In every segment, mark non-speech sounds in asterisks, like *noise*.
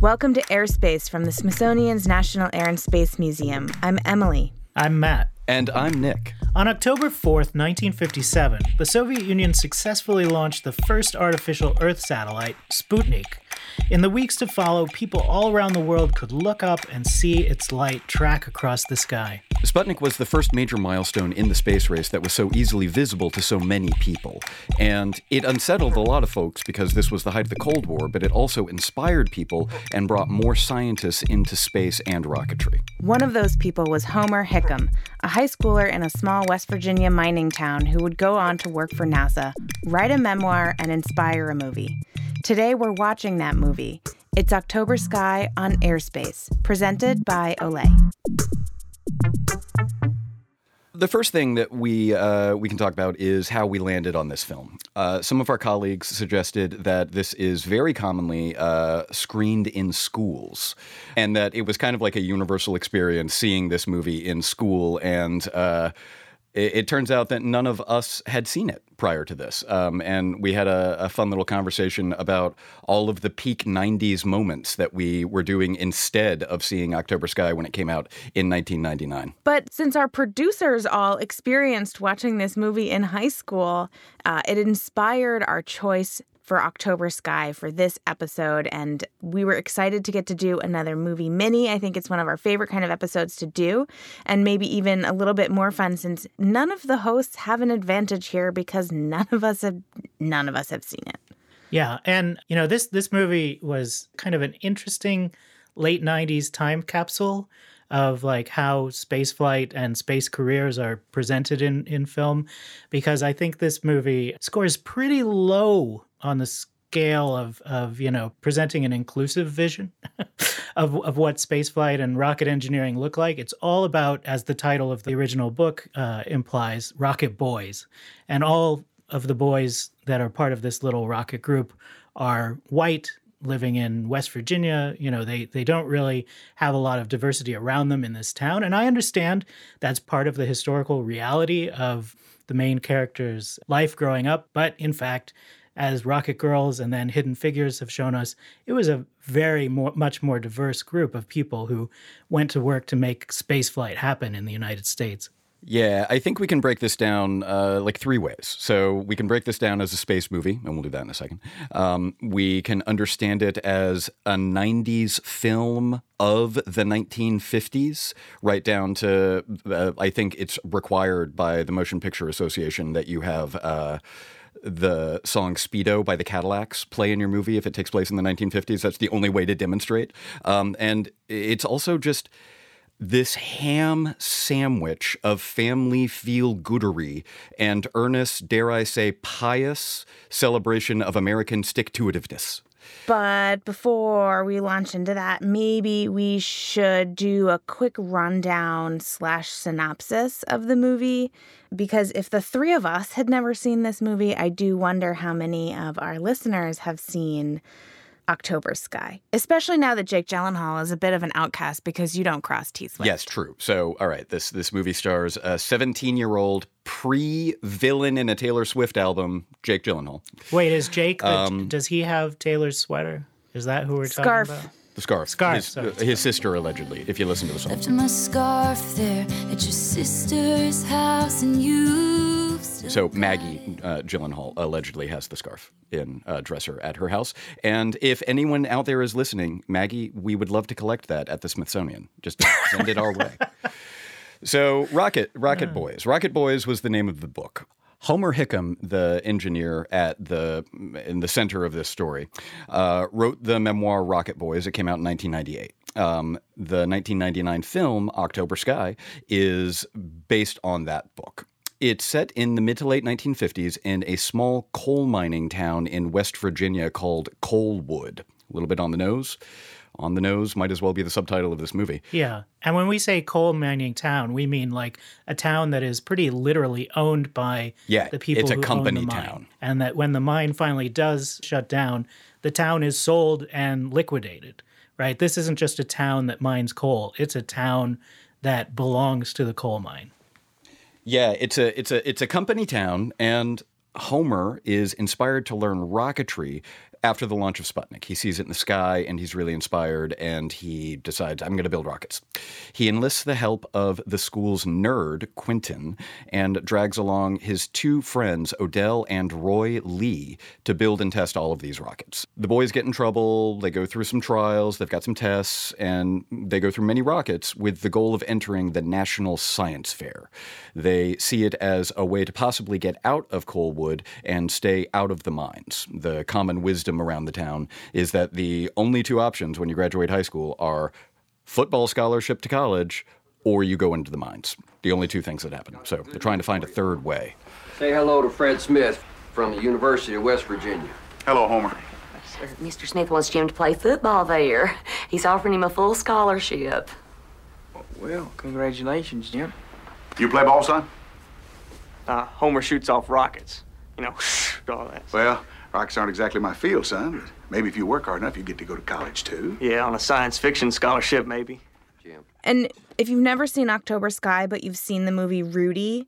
Welcome to Airspace from the Smithsonian's National Air and Space Museum. I'm Emily. I'm Matt. And I'm Nick. On October 4th, 1957, the Soviet Union successfully launched the first artificial Earth satellite, Sputnik. In the weeks to follow, people all around the world could look up and see its light track across the sky. Sputnik was the first major milestone in the space race that was so easily visible to so many people. And it unsettled a lot of folks because this was the height of the Cold War, but it also inspired people and brought more scientists into space and rocketry. One of those people was Homer Hickam, a high schooler in a small West Virginia mining town who would go on to work for NASA, write a memoir, and inspire a movie. Today we're watching that movie. It's October Sky on Airspace, presented by Olay. The first thing that we uh, we can talk about is how we landed on this film. Uh, some of our colleagues suggested that this is very commonly uh, screened in schools, and that it was kind of like a universal experience seeing this movie in school. And uh, it, it, turns out that none of us had seen it prior to this. Um, and we had a, a, fun little conversation about all of the peak 90s moments that we were doing instead of seeing October Sky when it came out in 1999. But since our producers all experienced watching this movie in high school, uh, it inspired our choice for October Sky for this episode. And we were excited to get to do another movie mini. I think it's one of our favorite kind of episodes to do, and maybe even a little bit more fun since none of the hosts have an advantage here because none of us have none of us have seen it. Yeah, and you know this this movie was kind of an interesting late 90s time capsule of like how spaceflight and space careers are presented in in film because I think this movie scores pretty low on the scale of of you know presenting an inclusive vision *laughs* of of what spaceflight and rocket engineering look like. It's all about, as the title of the original book uh, implies, rocket boys, and all of the boys that are part of this little rocket group are white living in West Virginia, you know, they they don't really have a lot of diversity around them in this town. And I understand that's part of the historical reality of the main character's life growing up, but in fact, as Rocket Girls and then Hidden Figures have shown us, it was a very more, much more diverse group of people who went to work to make spaceflight happen in the United States. Yeah, I think we can break this down uh, like three ways. So we can break this down as a space movie, and we'll do that in a second. Um, we can understand it as a 90s film of the 1950s, right down to, uh, I think it's required by the Motion Picture Association that you have. Uh, the song Speedo by the Cadillacs play in your movie if it takes place in the 1950s. That's the only way to demonstrate. Um, and it's also just this ham sandwich of family feel goodery and earnest, dare I say, pious celebration of American stick to itiveness. But before we launch into that, maybe we should do a quick rundown slash synopsis of the movie. Because if the three of us had never seen this movie, I do wonder how many of our listeners have seen October Sky, especially now that Jake Gyllenhaal is a bit of an outcast because you don't cross T Swift. Yes, true. So, all right, this this movie stars a 17 year old pre villain in a Taylor Swift album, Jake Gyllenhaal. Wait, is Jake? Um, does he have Taylor's sweater? Is that who we're scarf. talking about? The scarf. Scarf. His, uh, his, sister, allegedly, if you listen to the song. Left my scarf there at your sister's house, and you so Maggie uh, Gyllenhaal allegedly has the scarf in a dresser at her house. And if anyone out there is listening, Maggie, we would love to collect that at the Smithsonian. Just send it our way. *laughs* So Rocket Rocket Boys. Rocket Boys was the name of the book. Homer Hickam, the engineer at the in the center of this story, uh, wrote the memoir Rocket Boys. It came out in 1998. Um, the 1999 film October Sky is based on that book. It's set in the mid to late 1950s in a small coal mining town in West Virginia called Coalwood. A little bit on the nose. On the nose might as well be the subtitle of this movie. Yeah. And when we say coal mining town, we mean like a town that is pretty literally owned by yeah, the people it's a who company own the mine. town. And that when the mine finally does shut down, the town is sold and liquidated, right? This isn't just a town that mines coal, it's a town that belongs to the coal mine. Yeah, it's a it's a it's a company town, and Homer is inspired to learn rocketry after the launch of Sputnik. He sees it in the sky and he's really inspired and he decides, I'm going to build rockets. He enlists the help of the school's nerd, Quentin, and drags along his two friends, Odell and Roy Lee, to build and test all of these rockets. The boys get in trouble, they go through some trials, they've got some tests, and they go through many rockets with the goal of entering the National Science Fair. They see it as a way to possibly get out of Coalwood and stay out of the mines. The common wisdom around the town is that the only two options when you graduate high school are football scholarship to college or you go into the mines. The only two things that happen. So they're trying to find a third way. Say hello to Fred Smith from the University of West Virginia. Hello, Homer. Sir, Mr. Smith wants Jim to play football there. He's offering him a full scholarship. Well, congratulations, Jim. You play ball, son? Uh, Homer shoots off rockets. You know, *laughs* all that. Well, rockets aren't exactly my field, son. But maybe if you work hard enough, you get to go to college too. Yeah, on a science fiction scholarship, maybe. Jim. And if you've never seen October Sky, but you've seen the movie Rudy,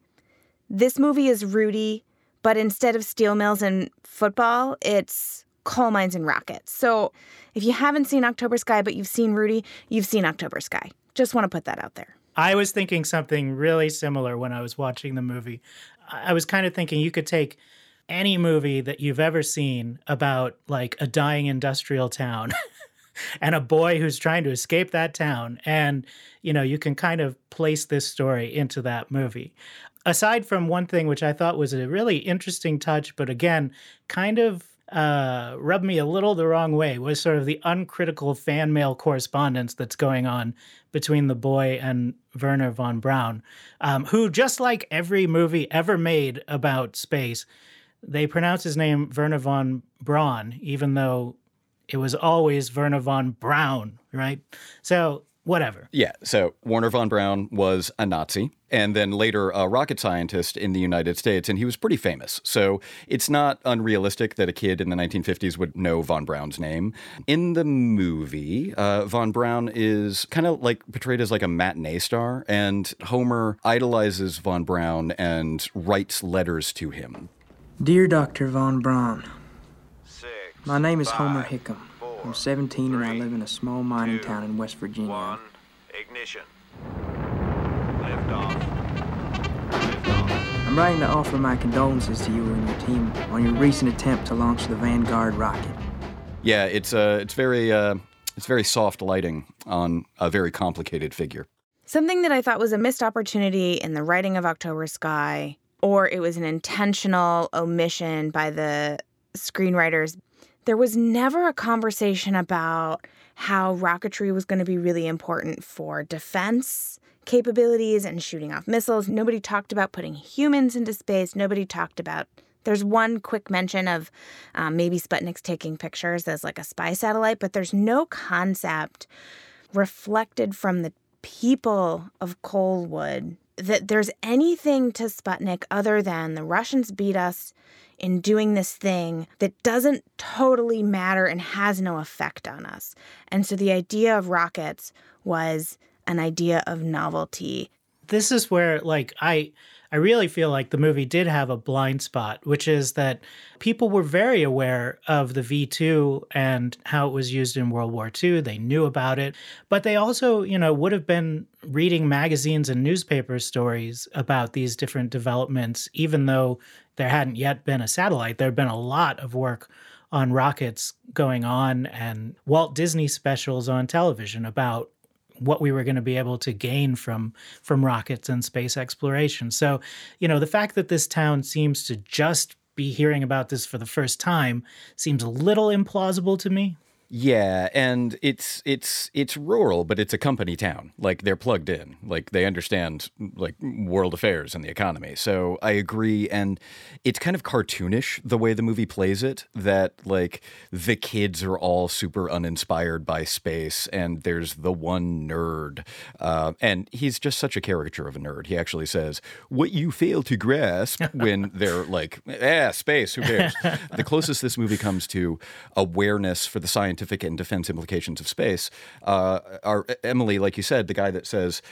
this movie is Rudy, but instead of steel mills and football, it's coal mines and rockets. So if you haven't seen October Sky, but you've seen Rudy, you've seen October Sky. Just want to put that out there. I was thinking something really similar when I was watching the movie. I was kind of thinking you could take any movie that you've ever seen about like a dying industrial town *laughs* and a boy who's trying to escape that town. And you know you can kind of place this story into that movie. Aside from one thing which i thought was a really interesting touch but again kind of uh, rubbed me a little the wrong way was sort of the uncritical fan mail correspondence that's going on between the boy and Wernher von Braun, um, who, just like every movie ever made about space, they pronounce his name Wernher von Braun, even though it was always Wernher von Braun, right? So, whatever. Yeah, so Warner von Braun was a Nazi and then later a rocket scientist in the United States, and he was pretty famous. So it's not unrealistic that a kid in the 1950s would know von Braun's name. In the movie, uh, von Braun is kind of like portrayed as like a matinee star, and Homer idolizes von Braun and writes letters to him. Dear Dr. Von Braun, my name is Homer Hickam. I'm 17 and I live in a small mining town in West Virginia. One, ignition. Lift off. Lift off. I'm writing to offer my condolences to you and your team on your recent attempt to launch the Vanguard rocket. Yeah, it's uh, it's very uh, it's very soft lighting on a very complicated figure. Something that I thought was a missed opportunity in the writing of October Sky, or it was an intentional omission by the screenwriters. There was never a conversation about how rocketry was going to be really important for defense capabilities and shooting off missiles. Nobody talked about putting humans into space. Nobody talked about. There's one quick mention of um, maybe Sputnik's taking pictures as like a spy satellite, but there's no concept reflected from the people of Coalwood that there's anything to Sputnik other than the Russians beat us in doing this thing that doesn't totally matter and has no effect on us. And so the idea of rockets was an idea of novelty. This is where like I I really feel like the movie did have a blind spot, which is that people were very aware of the V2 and how it was used in World War II. They knew about it, but they also, you know, would have been reading magazines and newspaper stories about these different developments, even though there hadn't yet been a satellite. There had been a lot of work on rockets going on and Walt Disney specials on television about what we were going to be able to gain from from rockets and space exploration. So, you know, the fact that this town seems to just be hearing about this for the first time seems a little implausible to me. Yeah, and it's it's it's rural, but it's a company town. Like they're plugged in. Like they understand like world affairs and the economy. So I agree and it's kind of cartoonish the way the movie plays it that like the kids are all super uninspired by space and there's the one nerd. Uh, and he's just such a caricature of a nerd. He actually says, "What you fail to grasp" *laughs* when they're like, "Ah, space, who cares?" *laughs* the closest this movie comes to awareness for the scientific and defense implications of space uh, are Emily, like you said, the guy that says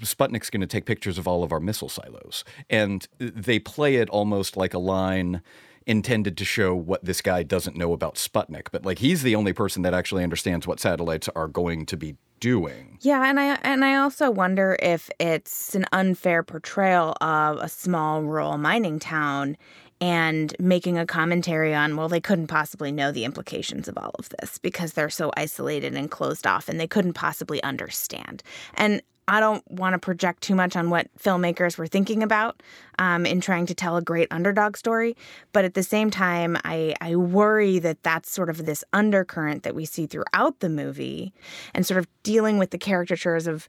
Sputnik's going to take pictures of all of our missile silos, and they play it almost like a line intended to show what this guy doesn't know about Sputnik, but like he's the only person that actually understands what satellites are going to be doing. Yeah, and I and I also wonder if it's an unfair portrayal of a small rural mining town and making a commentary on well they couldn't possibly know the implications of all of this because they're so isolated and closed off and they couldn't possibly understand. And I don't want to project too much on what filmmakers were thinking about um, in trying to tell a great underdog story. But at the same time, I, I worry that that's sort of this undercurrent that we see throughout the movie and sort of dealing with the caricatures of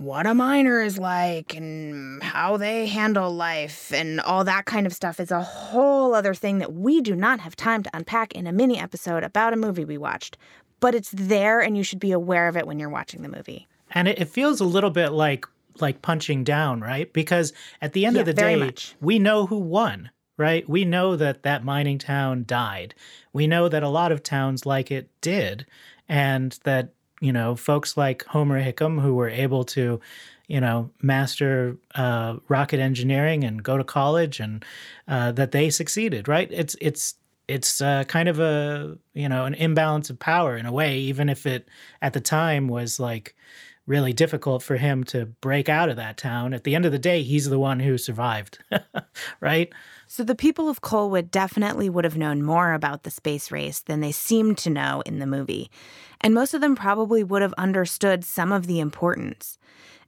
what a miner is like and how they handle life and all that kind of stuff is a whole other thing that we do not have time to unpack in a mini episode about a movie we watched. But it's there and you should be aware of it when you're watching the movie. And it, feels a little bit like like punching down, right? Because at the end Yeah, of the day, we know who won, right? We know that that mining town died. We know that a lot of towns like it did, and that you know folks like Homer Hickam who were able to, you know, master uh, rocket engineering and go to college, and uh, that they succeeded, right? It's it's it's uh, kind of a you know an imbalance of power in a way, even if it at the time was like really difficult for him to break out of that town. At the end of the day, he's the one who survived, *laughs* right? So the people of Coalwood definitely would have known more about the space race than they seemed to know in the movie. And most of them probably would have understood some of the importance.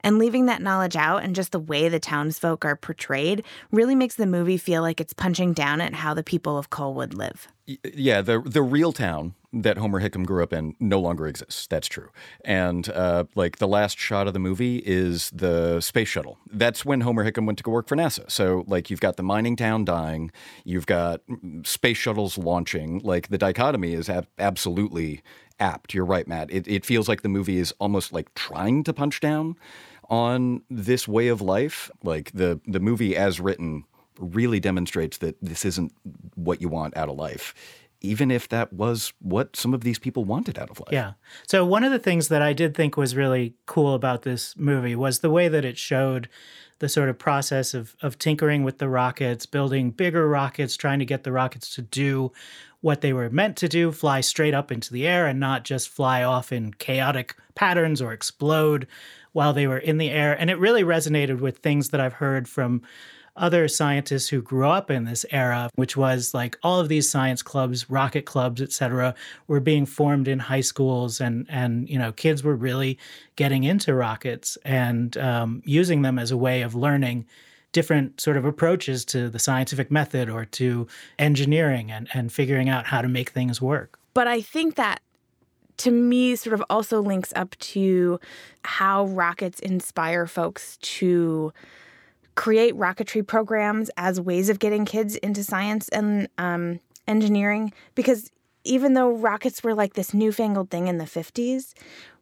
And leaving that knowledge out and just the way the townsfolk are portrayed really makes the movie feel like it's punching down at how the people of Coalwood live. Yeah, the the real town that Homer Hickam grew up in no longer exists. That's true. And uh, like the last shot of the movie is the space shuttle. That's when Homer Hickam went to go work for NASA. So like you've got the mining town dying, you've got space shuttles launching. Like the dichotomy is ab- absolutely apt. You're right, Matt. It, it feels like the movie is almost like trying to punch down on this way of life. Like the the movie as written really demonstrates that this isn't what you want out of life, even if that was what some of these people wanted out of life. Yeah. So one of the things that I did think was really cool about this movie was the way that it showed the sort of process of of tinkering with the rockets, building bigger rockets, trying to get the rockets to do what they were meant to do, fly straight up into the air and not just fly off in chaotic patterns or explode while they were in the air. And it really resonated with things that I've heard from other scientists who grew up in this era, which was like all of these science clubs, rocket clubs, et cetera, were being formed in high schools, and and you know kids were really getting into rockets and um, using them as a way of learning different sort of approaches to the scientific method or to engineering and and figuring out how to make things work. But I think that to me sort of also links up to how rockets inspire folks to create rocketry programs as ways of getting kids into science and um, engineering. Because even though rockets were like this newfangled thing in the 50s,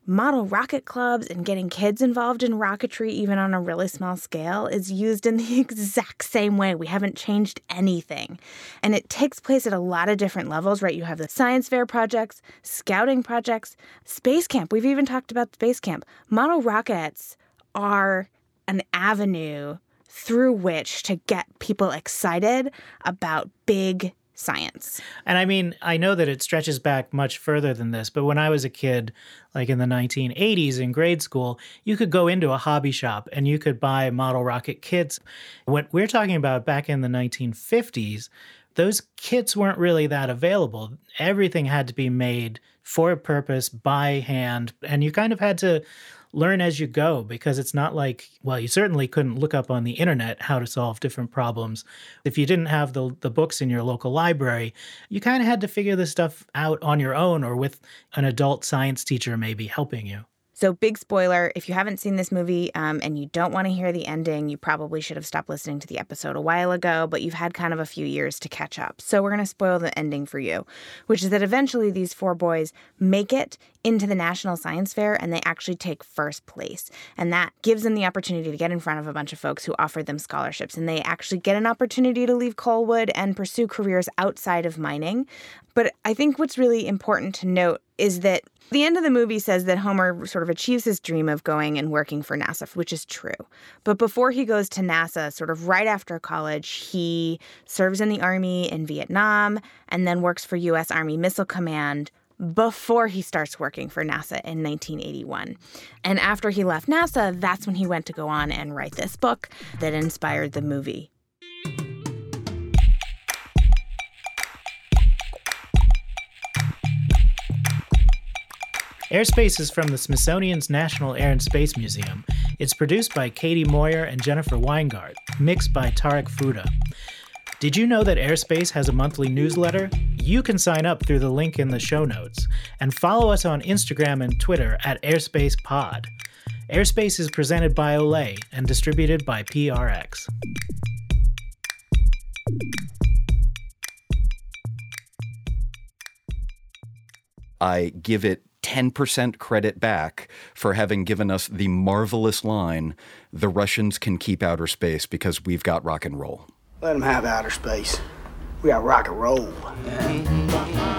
model rocket clubs and getting kids involved in rocketry, even on a really small scale, is used in the *laughs* exact same way. We haven't changed anything. And it takes place at a lot of different levels, right? You have the science fair projects, scouting projects, space camp. We've even talked about space camp. Model rockets are an avenue through which to get people excited about big science. And I mean, I know that it stretches back much further than this, but when I was a kid, like in the 1980s in grade school, you could go into a hobby shop and you could buy model rocket kits. What we're talking about back in the 1950s, those kits weren't really that available. Everything had to be made for a purpose by hand, and you kind of had to learn as you go because it's not like well you certainly couldn't look up on the internet how to solve different problems. If you didn't have the the books in your local library you kind of had to figure this stuff out on your own or with an adult science teacher maybe helping you So, big spoiler if you haven't seen this movie um, and you don't want to hear the ending, you probably should have stopped listening to the episode a while ago, but you've had kind of a few years to catch up. So, we're going to spoil the ending for you, which is that eventually these four boys make it into the National Science Fair and they actually take first place. And that gives them the opportunity to get in front of a bunch of folks who offered them scholarships. And they actually get an opportunity to leave Coalwood and pursue careers outside of mining. But I think what's really important to note is that the end of the movie says that Homer sort of achieves his dream of going and working for NASA, which is true. But before he goes to NASA, sort of right after college, he serves in the Army in Vietnam and then works for U.S. Army Missile Command before he starts working for NASA in 1981. And after he left NASA, that's when he went to go on and write this book that inspired the movie. Airspace is from the Smithsonian's National Air and Space Museum. It's produced by Katie Moyer and Jennifer Weingart, mixed by Tarek Fuda. Did you know that Airspace has a monthly newsletter? You can sign up through the link in the show notes and follow us on Instagram and Twitter at Airspace Pod. Airspace is presented by Olay and distributed by PRX. I give it 10% credit back for having given us the marvelous line the Russians can keep outer space because we've got rock and roll. Let them have outer space. We got rock and roll. Mm-hmm.